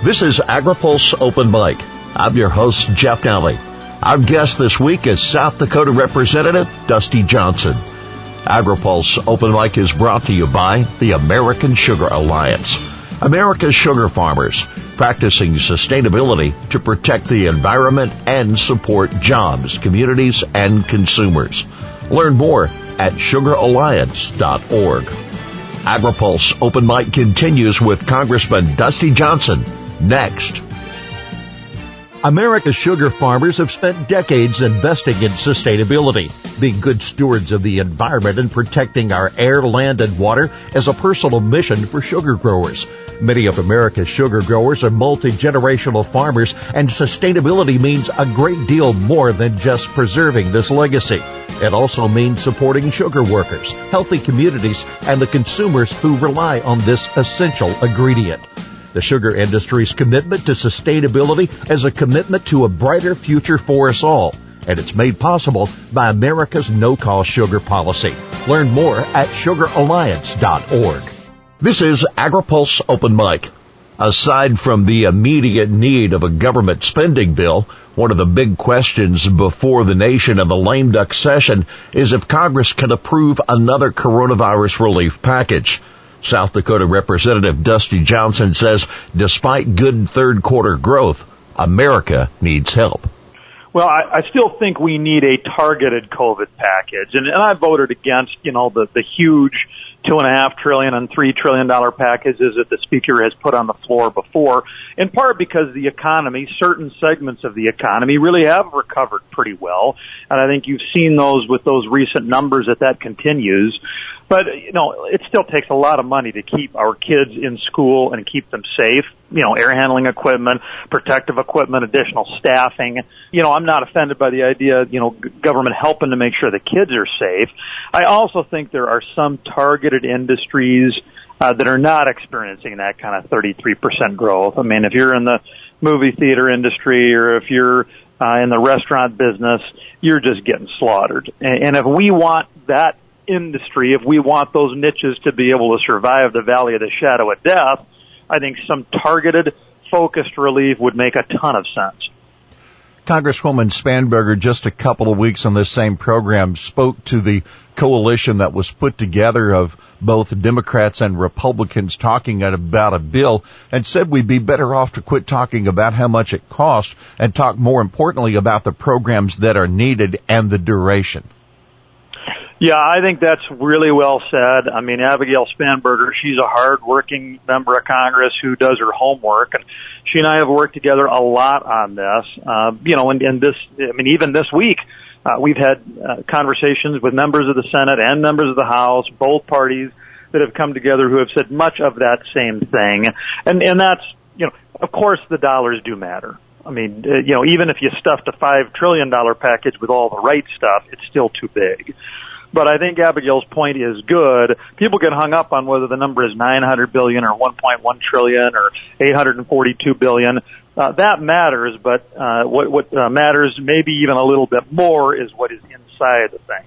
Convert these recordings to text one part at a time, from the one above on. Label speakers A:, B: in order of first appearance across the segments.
A: This is AgriPulse Open Mic. I'm your host, Jeff Nalley. Our guest this week is South Dakota Representative Dusty Johnson. AgriPulse Open Mic is brought to you by the American Sugar Alliance. America's sugar farmers practicing sustainability to protect the environment and support jobs, communities, and consumers. Learn more at sugaralliance.org. AgriPulse Open Mic continues with Congressman Dusty Johnson next. America's sugar farmers have spent decades investing in sustainability, being good stewards of the environment and protecting our air, land, and water as a personal mission for sugar growers. Many of America's sugar growers are multi-generational farmers and sustainability means a great deal more than just preserving this legacy. It also means supporting sugar workers, healthy communities, and the consumers who rely on this essential ingredient. The sugar industry's commitment to sustainability is a commitment to a brighter future for us all. And it's made possible by America's no-cost sugar policy. Learn more at sugaralliance.org. This is AgriPulse Open Mic. Aside from the immediate need of a government spending bill, one of the big questions before the nation in the lame duck session is if Congress can approve another coronavirus relief package. South Dakota Representative Dusty Johnson says despite good third quarter growth, America needs help.
B: Well, I, I still think we need a targeted COVID package, and, and I voted against, you know, the the huge two and a half trillion and three trillion dollar packages that the speaker has put on the floor before, in part because the economy, certain segments of the economy really have recovered pretty well. And I think you've seen those with those recent numbers that that continues. But, you know, it still takes a lot of money to keep our kids in school and keep them safe. You know, air handling equipment, protective equipment, additional staffing. You know, I'm not offended by the idea, you know, government helping to make sure the kids are safe. I also think there are some targeted industries uh, that are not experiencing that kind of 33% growth. I mean, if you're in the movie theater industry or if you're uh, in the restaurant business, you're just getting slaughtered. And, and if we want that industry, if we want those niches to be able to survive the valley of the shadow of death, I think some targeted, focused relief would make a ton of sense.
A: Congresswoman Spanberger, just a couple of weeks on this same program, spoke to the coalition that was put together of both Democrats and Republicans talking about a bill and said we'd be better off to quit talking about how much it costs and talk more importantly about the programs that are needed and the duration.
B: Yeah, I think that's really well said. I mean, Abigail Spanberger, she's a hard-working member of Congress who does her homework, and she and I have worked together a lot on this. Uh, you know, and, and this, I mean, even this week, uh, we've had uh, conversations with members of the Senate and members of the House, both parties that have come together who have said much of that same thing, and and that's, you know, of course the dollars do matter. I mean, uh, you know, even if you stuffed a five trillion dollar package with all the right stuff, it's still too big. But I think Abigail's point is good. People get hung up on whether the number is 900 billion or 1.1 trillion or 842 billion. Uh, that matters, but uh, what, what uh, matters maybe even a little bit more is what is inside the thing.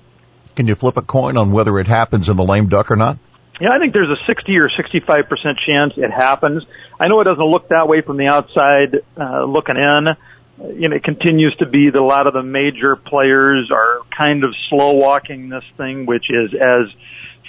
A: Can you flip a coin on whether it happens in the lame duck or not?
B: Yeah, I think there's a 60 or 65 percent chance it happens. I know it doesn't look that way from the outside uh, looking in you know, it continues to be that a lot of the major players are kind of slow walking this thing, which is as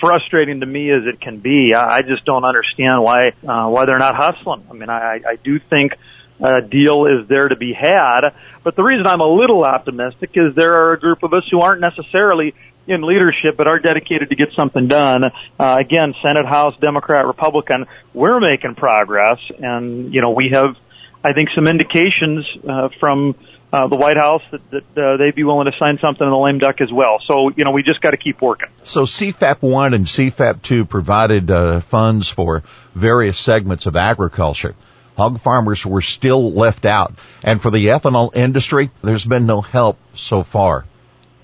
B: frustrating to me as it can be. I just don't understand why uh, why they're not hustling. I mean, I, I do think a deal is there to be had, but the reason I'm a little optimistic is there are a group of us who aren't necessarily in leadership, but are dedicated to get something done. Uh, again, Senate, House, Democrat, Republican, we're making progress, and you know we have I think some indications uh, from uh, the White House that, that uh, they'd be willing to sign something in the lame duck as well. So you know we just got to keep working.
A: So CFAP one and CFAP two provided uh, funds for various segments of agriculture. Hog farmers were still left out, and for the ethanol industry, there's been no help so far.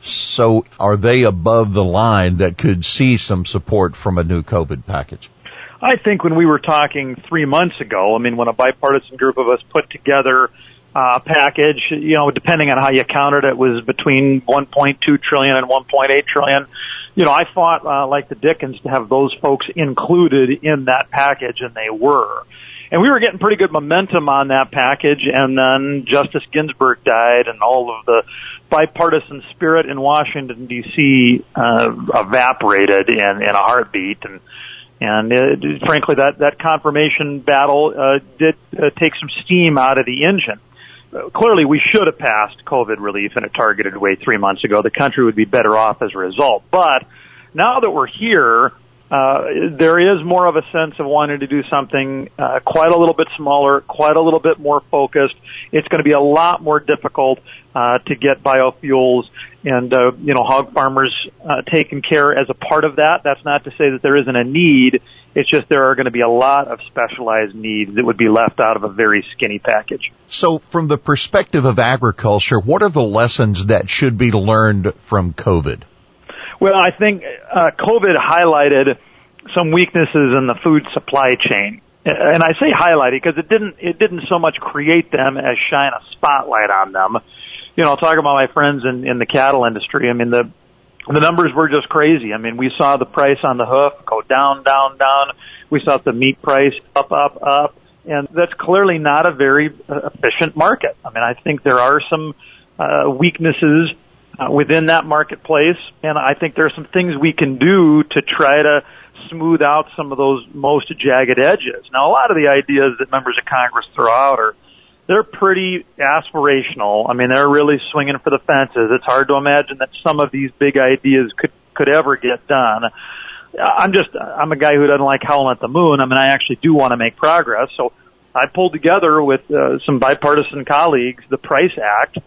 A: So are they above the line that could see some support from a new COVID package?
B: I think when we were talking three months ago, I mean, when a bipartisan group of us put together uh, a package, you know, depending on how you counted it, was between 1.2 trillion and 1.8 trillion. You know, I fought uh, like the Dickens to have those folks included in that package, and they were. and we were getting pretty good momentum on that package, and then Justice Ginsburg died, and all of the bipartisan spirit in Washington D.C. Uh, evaporated in, in a heartbeat, and and it, frankly, that that confirmation battle uh, did uh, take some steam out of the engine. Uh, clearly, we should have passed COVID relief in a targeted way three months ago. The country would be better off as a result. But now that we're here, uh, there is more of a sense of wanting to do something uh, quite a little bit smaller, quite a little bit more focused. It's going to be a lot more difficult uh, to get biofuels and uh, you know hog farmers uh, taken care as a part of that. That's not to say that there isn't a need. It's just there are going to be a lot of specialized needs that would be left out of a very skinny package.
A: So, from the perspective of agriculture, what are the lessons that should be learned from COVID?
B: Well, I think uh, COVID highlighted some weaknesses in the food supply chain. And I say highlighted because it didn't, it didn't so much create them as shine a spotlight on them. You know, I'll talk about my friends in, in the cattle industry. I mean, the, the numbers were just crazy. I mean, we saw the price on the hoof go down, down, down. We saw the meat price up, up, up. And that's clearly not a very uh, efficient market. I mean, I think there are some uh, weaknesses uh, within that marketplace. And I think there are some things we can do to try to smooth out some of those most jagged edges. Now, a lot of the ideas that members of Congress throw out are they're pretty aspirational. I mean, they're really swinging for the fences. It's hard to imagine that some of these big ideas could could ever get done. I'm just I'm a guy who doesn't like howling at the moon. I mean, I actually do want to make progress. So I pulled together with uh, some bipartisan colleagues the Price Act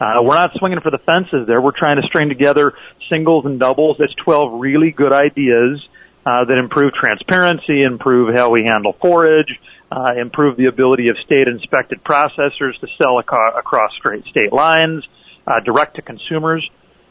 B: uh, we're not swinging for the fences there. We're trying to string together singles and doubles. That's 12 really good ideas uh, that improve transparency, improve how we handle forage, uh, improve the ability of state inspected processors to sell ac- across straight state lines, uh, direct to consumers.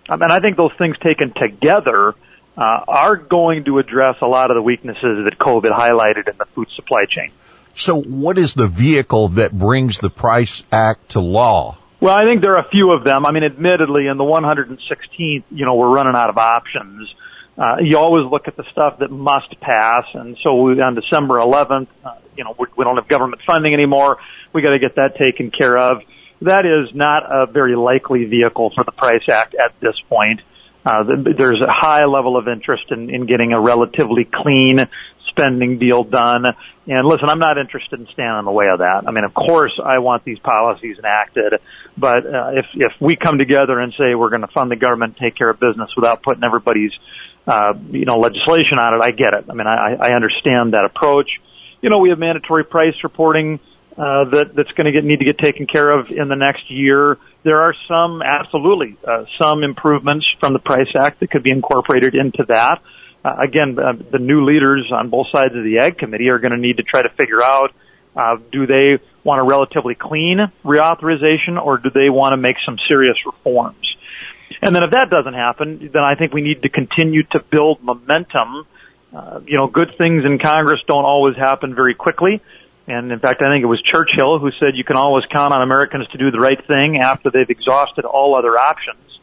B: Um, and I think those things taken together uh, are going to address a lot of the weaknesses that COVID highlighted in the food supply chain.
A: So what is the vehicle that brings the Price Act to law?
B: Well, I think there are a few of them. I mean, admittedly, in the 116th, you know, we're running out of options. Uh, you always look at the stuff that must pass, and so we, on December 11th, uh, you know, we, we don't have government funding anymore. We got to get that taken care of. That is not a very likely vehicle for the Price Act at this point. Uh, there's a high level of interest in, in getting a relatively clean spending deal done. And listen, I'm not interested in standing in the way of that. I mean, of course, I want these policies enacted, but uh, if if we come together and say we're going to fund the government, take care of business without putting everybody's uh, you know legislation on it, I get it. I mean, I, I understand that approach. You know, we have mandatory price reporting uh, that that's going to get need to get taken care of in the next year. There are some absolutely uh, some improvements from the Price Act that could be incorporated into that. Uh, again, uh, the new leaders on both sides of the Ag Committee are going to need to try to figure out uh, do they want a relatively clean reauthorization or do they want to make some serious reforms? And then if that doesn't happen, then I think we need to continue to build momentum. Uh, you know, good things in Congress don't always happen very quickly. And in fact, I think it was Churchill who said you can always count on Americans to do the right thing after they've exhausted all other options.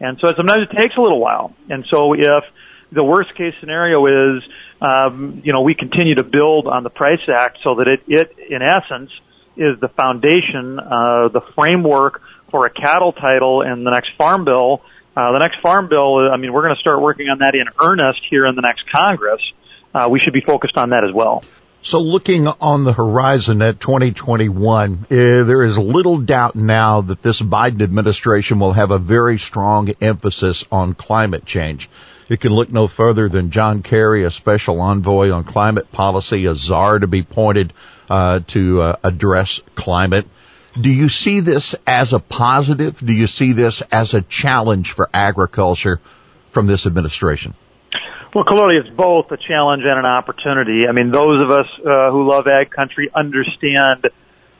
B: And so sometimes it takes a little while. And so if the worst case scenario is, um, you know, we continue to build on the Price Act so that it, it in essence, is the foundation, uh, the framework for a cattle title in the next farm bill. Uh, the next farm bill, I mean, we're going to start working on that in earnest here in the next Congress. Uh, we should be focused on that as well.
A: So looking on the horizon at 2021, uh, there is little doubt now that this Biden administration will have a very strong emphasis on climate change. It can look no further than John Kerry, a special envoy on climate policy, a czar to be pointed uh, to uh, address climate. Do you see this as a positive? Do you see this as a challenge for agriculture from this administration?
B: Well, clearly it's both a challenge and an opportunity. I mean, those of us uh, who love ag country understand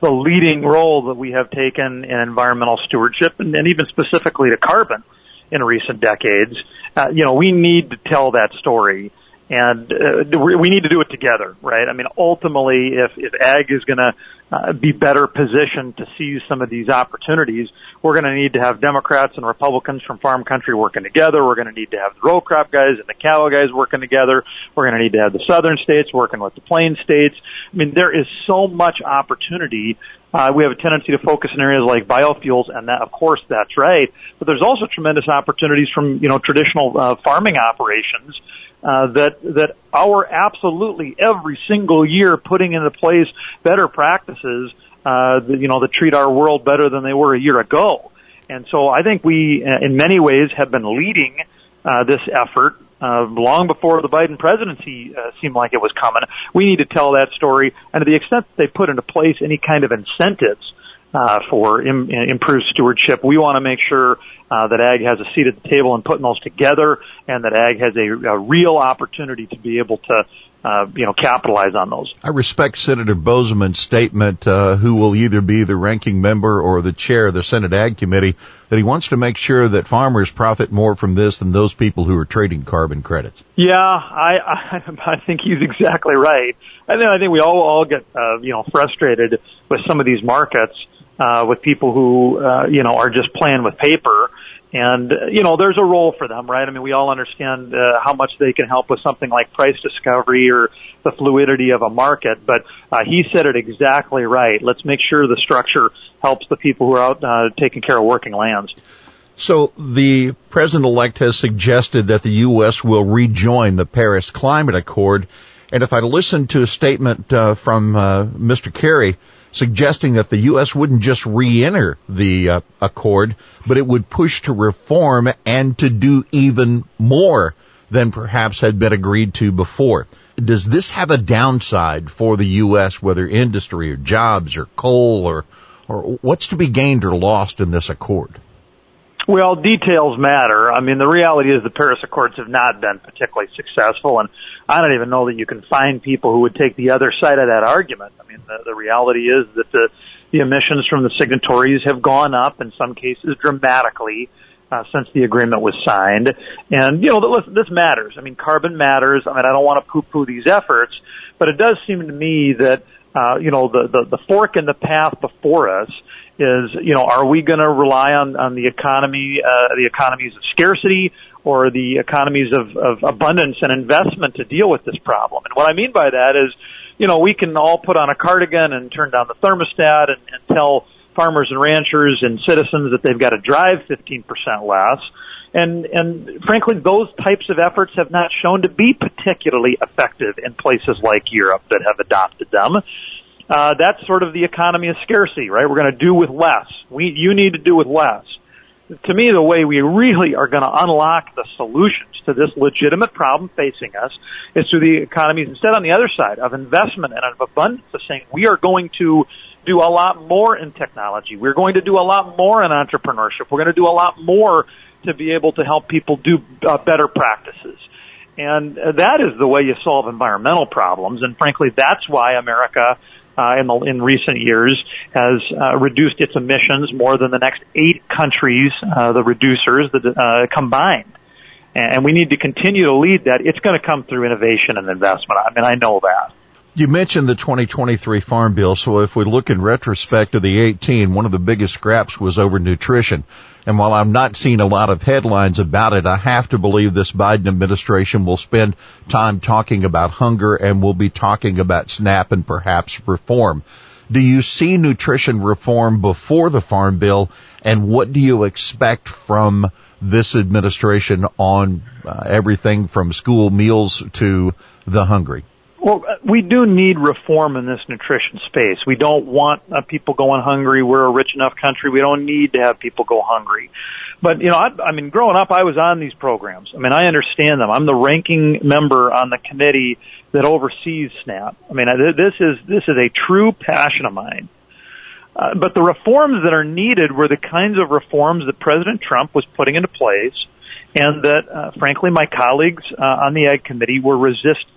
B: the leading role that we have taken in environmental stewardship and, and even specifically to carbon in recent decades. Uh, you know, we need to tell that story. And uh, we need to do it together, right? I mean, ultimately, if if ag is going to uh, be better positioned to seize some of these opportunities, we're going to need to have Democrats and Republicans from farm country working together. We're going to need to have the row crop guys and the cattle guys working together. We're going to need to have the southern states working with the plain states. I mean, there is so much opportunity uh, we have a tendency to focus in areas like biofuels, and that, of course, that's right. But there's also tremendous opportunities from you know traditional uh, farming operations uh, that that our absolutely every single year putting into place better practices, uh, that, you know, that treat our world better than they were a year ago. And so I think we, uh, in many ways, have been leading uh, this effort uh, long before the Biden presidency uh, seemed like it was coming. We need to tell that story, and to the extent that they put into place any kind of incentives uh, for Im- improved stewardship, we want to make sure uh, that ag has a seat at the table in putting those together, and that ag has a, a real opportunity to be able to uh, you know, capitalize on those.
A: I respect Senator Boozman's statement, uh, who will either be the ranking member or the chair of the Senate Ag Committee, that he wants to make sure that farmers profit more from this than those people who are trading carbon credits.
B: Yeah, I I, I think he's exactly right. And then I think we all all get uh, you know frustrated with some of these markets uh, with people who uh, you know are just playing with paper and, uh, you know, there's a role for them, right? I mean, we all understand uh, how much they can help with something like price discovery or the fluidity of a market, but uh, he said it exactly right. Let's make sure the structure helps the people who are out uh, taking care of working lands.
A: So the president-elect has suggested that the U.S. will rejoin the Paris Climate Accord. And if I listen to a statement uh, from uh, Mr. Kerry, suggesting that the U.S. wouldn't just re-enter the uh, accord, but it would push to reform and to do even more than perhaps had been agreed to before. Does this have a downside for the U.S., whether industry or jobs or coal or, or what's to be gained or lost in this accord?
B: Well, details matter. I mean, the reality is the Paris Accords have not been particularly successful, and I don't even know that you can find people who would take the other side of that argument. I mean, the, the reality is that the, the emissions from the signatories have gone up in some cases dramatically uh, since the agreement was signed. And, you know, this, this matters. I mean, carbon matters. I mean, I don't want to poo-poo these efforts, but it does seem to me that, uh, you know, the, the, the fork in the path before us is, you know, are we going to rely on, on the economy, uh, the economies of scarcity or the economies of, of abundance and investment to deal with this problem? And what I mean by that is, you know, we can all put on a cardigan and turn down the thermostat and, and tell farmers and ranchers and citizens that they've got to drive 15% less. And, and frankly, those types of efforts have not shown to be particularly effective in places like Europe that have adopted them uh, that's sort of the economy of scarcity, right? We're going to do with less. We, you need to do with less. To me, the way we really are going to unlock the solutions to this legitimate problem facing us is through the economies instead on the other side of investment and of abundance of saying we are going to do a lot more in technology. We're going to do a lot more in entrepreneurship. We're going to do a lot more to be able to help people do uh, better practices. And uh, that is the way you solve environmental problems. And frankly, that's why America uh, in, the, in recent years has uh, reduced its emissions more than the next eight countries, uh, the reducers that uh, combined. And we need to continue to lead that. It's going to come through innovation and investment. I mean, I know that.
A: You mentioned the 2023 Farm Bill, so if we look in retrospect to the 18, one of the biggest scraps was over nutrition. And while I'm not seeing a lot of headlines about it, I have to believe this Biden administration will spend time talking about hunger and will be talking about SNAP and perhaps reform. Do you see nutrition reform before the Farm Bill? And what do you expect from this administration on uh, everything from school meals to the hungry?
B: Well, uh, we do need reform in this nutrition space. We don't want uh, people going hungry. We're a rich enough country. We don't need to have people go hungry. But you know, I, I mean, growing up, I was on these programs. I mean, I understand them. I'm the ranking member on the committee that oversees SNAP. I mean, this is this is a true passion of mine. Uh, but the reforms that are needed were the kinds of reforms that President Trump was putting into place, and that, uh, frankly, my colleagues uh, on the Ag Committee were resisting.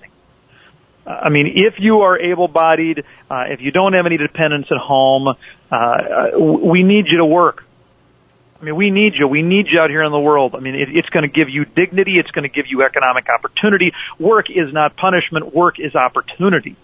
B: I mean, if you are able-bodied, uh, if you don't have any dependents at home, uh, we need you to work. I mean, we need you. We need you out here in the world. I mean, it, it's going to give you dignity. It's going to give you economic opportunity. Work is not punishment. Work is opportunity.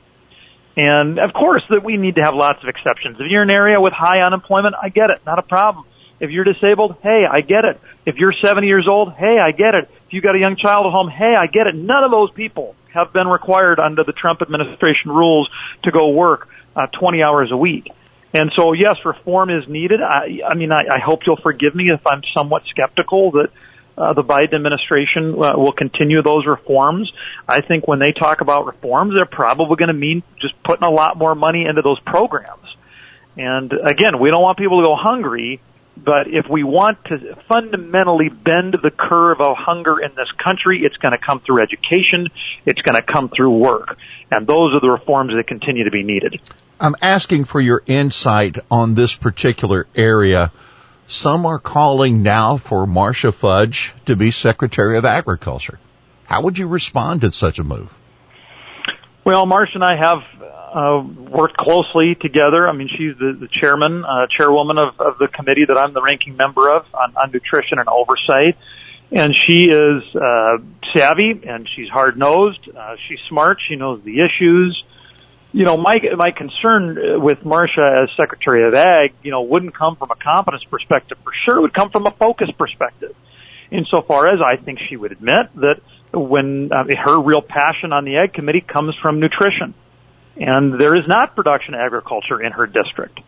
B: And of course that we need to have lots of exceptions. If you're in an area with high unemployment, I get it. Not a problem. If you're disabled, hey, I get it. If you're 70 years old, hey, I get it. If you've got a young child at home, hey, I get it. None of those people have been required under the Trump administration rules to go work uh, 20 hours a week. And so, yes, reform is needed. I, I mean, I, I hope you'll forgive me if I'm somewhat skeptical that uh, the Biden administration uh, will continue those reforms. I think when they talk about reforms, they're probably going to mean just putting a lot more money into those programs. And again, we don't want people to go hungry, but if we want to fundamentally bend the curve of hunger in this country, it's going to come through education. It's going to come through work. And those are the reforms that continue to be needed.
A: I'm asking for your insight on this particular area. Some are calling now for Marcia Fudge to be Secretary of Agriculture. How would you respond to such a move?
B: Well, Marcia and I have uh, worked closely together. I mean, she's the, the chairman, uh, chairwoman of, of the committee that I'm the ranking member of on, on nutrition and oversight. And she is uh, savvy and she's hard nosed. Uh, she's smart. She knows the issues you know, my my concern with Marcia as Secretary of Ag, you know, wouldn't come from a competence perspective for sure. It would come from a focus perspective. Insofar as I think she would admit that when uh, her real passion on the Ag Committee comes from nutrition, and there is not production agriculture in her district.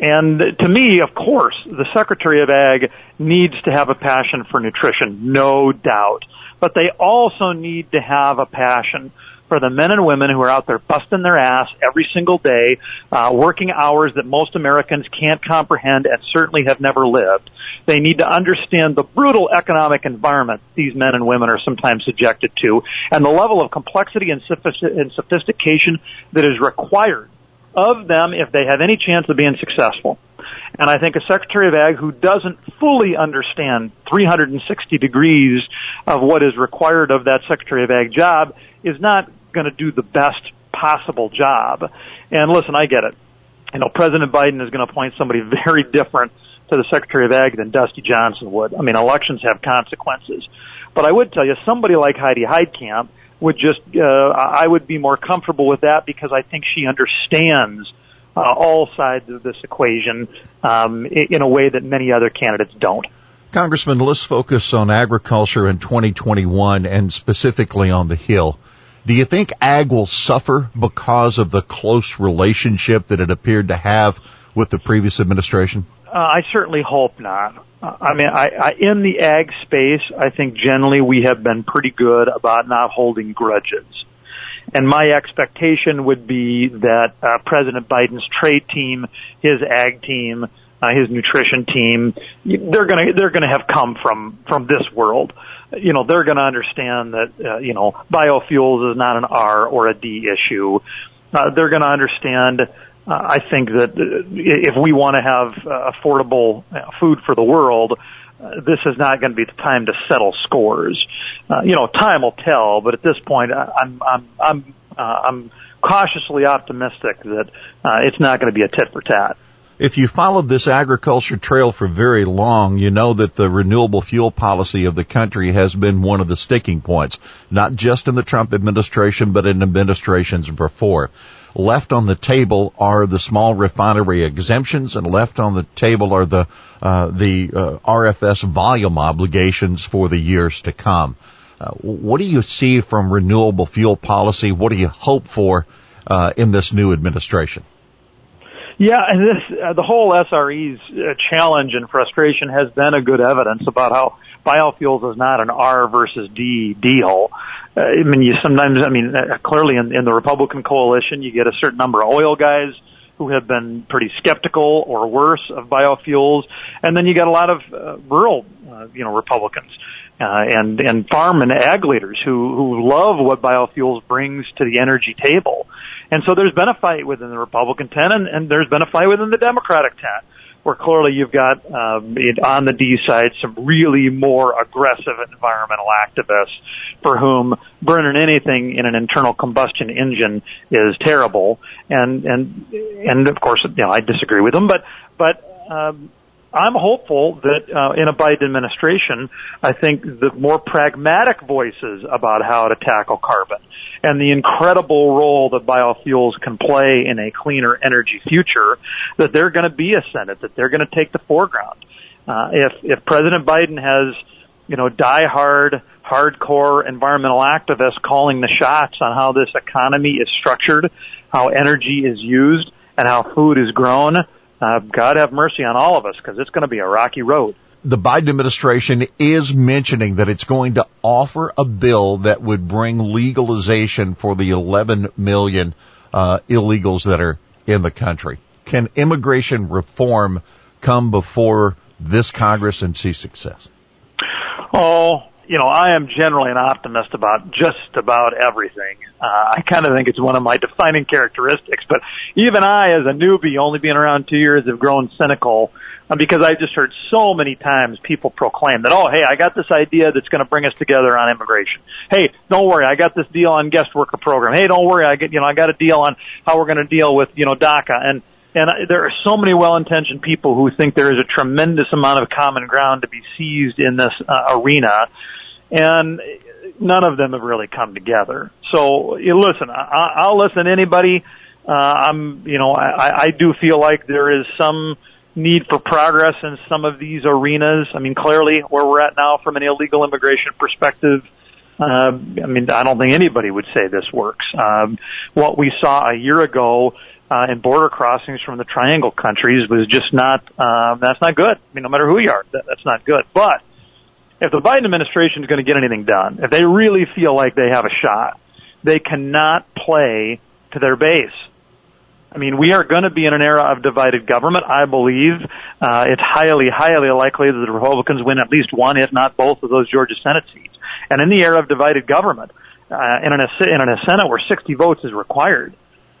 B: And to me, of course, the Secretary of Ag needs to have a passion for nutrition, no doubt. But they also need to have a passion for the men and women who are out there busting their ass every single day, uh, working hours that most Americans can't comprehend and certainly have never lived. They need to understand the brutal economic environment these men and women are sometimes subjected to and the level of complexity and sophistication that is required of them if they have any chance of being successful. And I think a Secretary of Ag who doesn't fully understand 360 degrees of what is required of that Secretary of Ag job is not going to do the best possible job. And listen, I get it. You know, President Biden is going to appoint somebody very different to the Secretary of Ag than Dusty Johnson would. I mean, elections have consequences. But I would tell you, somebody like Heidi Heitkamp would just, uh, I would be more comfortable with that because I think she understands uh, all sides of this equation um, in a way that many other candidates don't.
A: Congressman, let's focus on agriculture in 2021 and specifically on the Hill. Do you think ag will suffer because of the close relationship that it appeared to have with the previous administration?
B: Uh, I certainly hope not. I mean, I, I, in the ag space, I think generally we have been pretty good about not holding grudges. And my expectation would be that uh, President Biden's trade team, his ag team, uh, his nutrition team, they're going to they're going to have come from from this world. You know, they're going to understand that uh, you know biofuels is not an R or a D issue. Uh, they're going to understand. Uh, I think that uh, if we want to have uh, affordable uh, food for the world, uh, this is not going to be the time to settle scores. Uh, you know, time will tell, but at this point, I'm I'm I'm uh, I'm cautiously optimistic that uh, it's not going to be a tit for tat.
A: If you followed this agriculture trail for very long, you know that the renewable fuel policy of the country has been one of the sticking points, not just in the Trump administration, but in administrations before. Left on the table are the small refinery exemptions, and left on the table are the uh, the uh, RFS volume obligations for the years to come. Uh, what do you see from renewable fuel policy? What do you hope for uh, in this new administration?
B: Yeah, and this uh, the whole SRE's uh, challenge and frustration has been a good evidence about how biofuels is not an R versus D deal. Uh, I mean, you sometimes, I mean, uh, clearly in, in the Republican coalition, you get a certain number of oil guys who have been pretty skeptical or worse of biofuels, and then you got a lot of uh, rural, uh, you know, Republicans. Uh, and and farm and ag leaders who who love what biofuels brings to the energy table, and so there's been a fight within the Republican tent, and, and there's been a fight within the Democratic tent, where clearly you've got um, on the D side some really more aggressive environmental activists for whom burning anything in an internal combustion engine is terrible, and and and of course you know I disagree with them, but but um, I'm hopeful that uh, in a Biden administration, I think the more pragmatic voices about how to tackle carbon and the incredible role that biofuels can play in a cleaner energy future, that they're going to be a Senate, that they're going to take the foreground. Uh, if if President Biden has, you know, diehard, hardcore environmental activists calling the shots on how this economy is structured, how energy is used, and how food is grown, uh, God have mercy on all of us because it's going to be a rocky road.
A: The Biden administration is mentioning that it's going to offer a bill that would bring legalization for the 11 million uh, illegals that are in the country. Can immigration reform come before this Congress and see success?
B: Oh, you know, I am generally an optimist about just about everything. Uh, I kind of think it's one of my defining characteristics, but even I, as a newbie, only being around two years, have grown cynical uh, because I've just heard so many times people proclaim that, oh, hey, I got this idea that's going to bring us together on immigration. Hey, don't worry, I got this deal on guest worker program. Hey, don't worry, I get, you know, I got a deal on how we're going to deal with, you know, DACA. And, and there are so many well-intentioned people who think there is a tremendous amount of common ground to be seized in this uh, arena, and none of them have really come together. So listen, I, I'll listen to anybody. Uh, I'm, you know, I, I do feel like there is some need for progress in some of these arenas. I mean, clearly where we're at now from an illegal immigration perspective, uh, I mean, I don't think anybody would say this works. Um, what we saw a year ago uh, in border crossings from the triangle countries was just not, um, that's not good. I mean, no matter who you are, that, that's not good. But if the Biden administration is going to get anything done, if they really feel like they have a shot, they cannot play to their base. I mean, we are going to be in an era of divided government. I believe uh, it's highly, highly likely that the Republicans win at least one, if not both, of those Georgia Senate seats. And in the era of divided government, uh, in, an, in a Senate where 60 votes is required,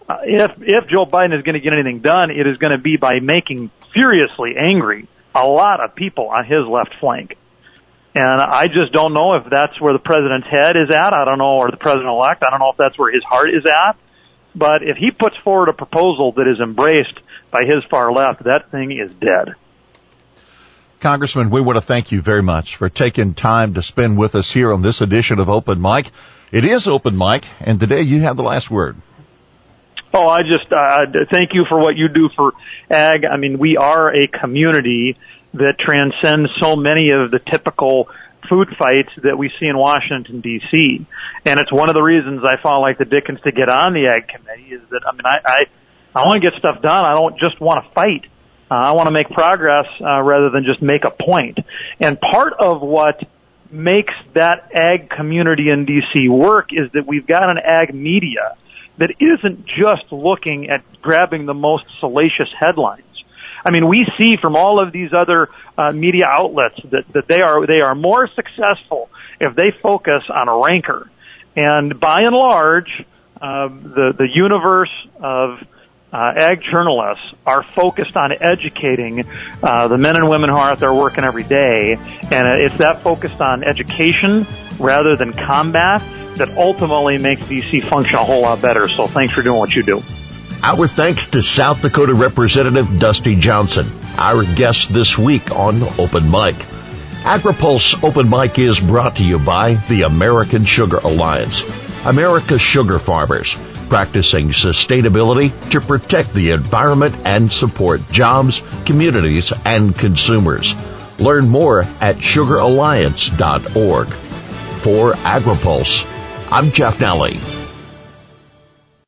B: uh, if if Joe Biden is going to get anything done, it is going to be by making furiously angry a lot of people on his left flank. And I just don't know if that's where the president's head is at. I don't know, or the president elect. I don't know if that's where his heart is at. But if he puts forward a proposal that is embraced by his far left, that thing is dead.
A: Congressman, we want to thank you very much for taking time to spend with us here on this edition of Open Mic. It is Open Mic, and today you have the last word.
B: Oh, I just uh, thank you for what you do for ag. I mean, we are a community that transcends so many of the typical food fights that we see in Washington D.C. And it's one of the reasons I felt like the Dickens to get on the ag committee is that I mean I I, I want to get stuff done. I don't just want to fight. Uh, I want to make progress uh, rather than just make a point. And part of what makes that ag community in DC work is that we've got an ag media that isn't just looking at grabbing the most salacious headlines. I mean, we see from all of these other uh, media outlets that, that they are they are more successful if they focus on a rancor. And by and large, uh, the the universe of uh, ag journalists are focused on educating uh, the men and women who are out there working every day, and it's that focused on education rather than combat that ultimately makes DC function a whole lot better. So thanks for doing what you do.
A: Our thanks to South Dakota Representative Dusty Johnson, our guest this week on Open Mic. AgriPulse Open Mic is brought to you by the American Sugar Alliance, America's sugar farmers, practicing sustainability to protect the environment and support jobs, communities, and consumers. Learn more at sugaralliance.org. For AgriPulse, I'm Jeff Nalley.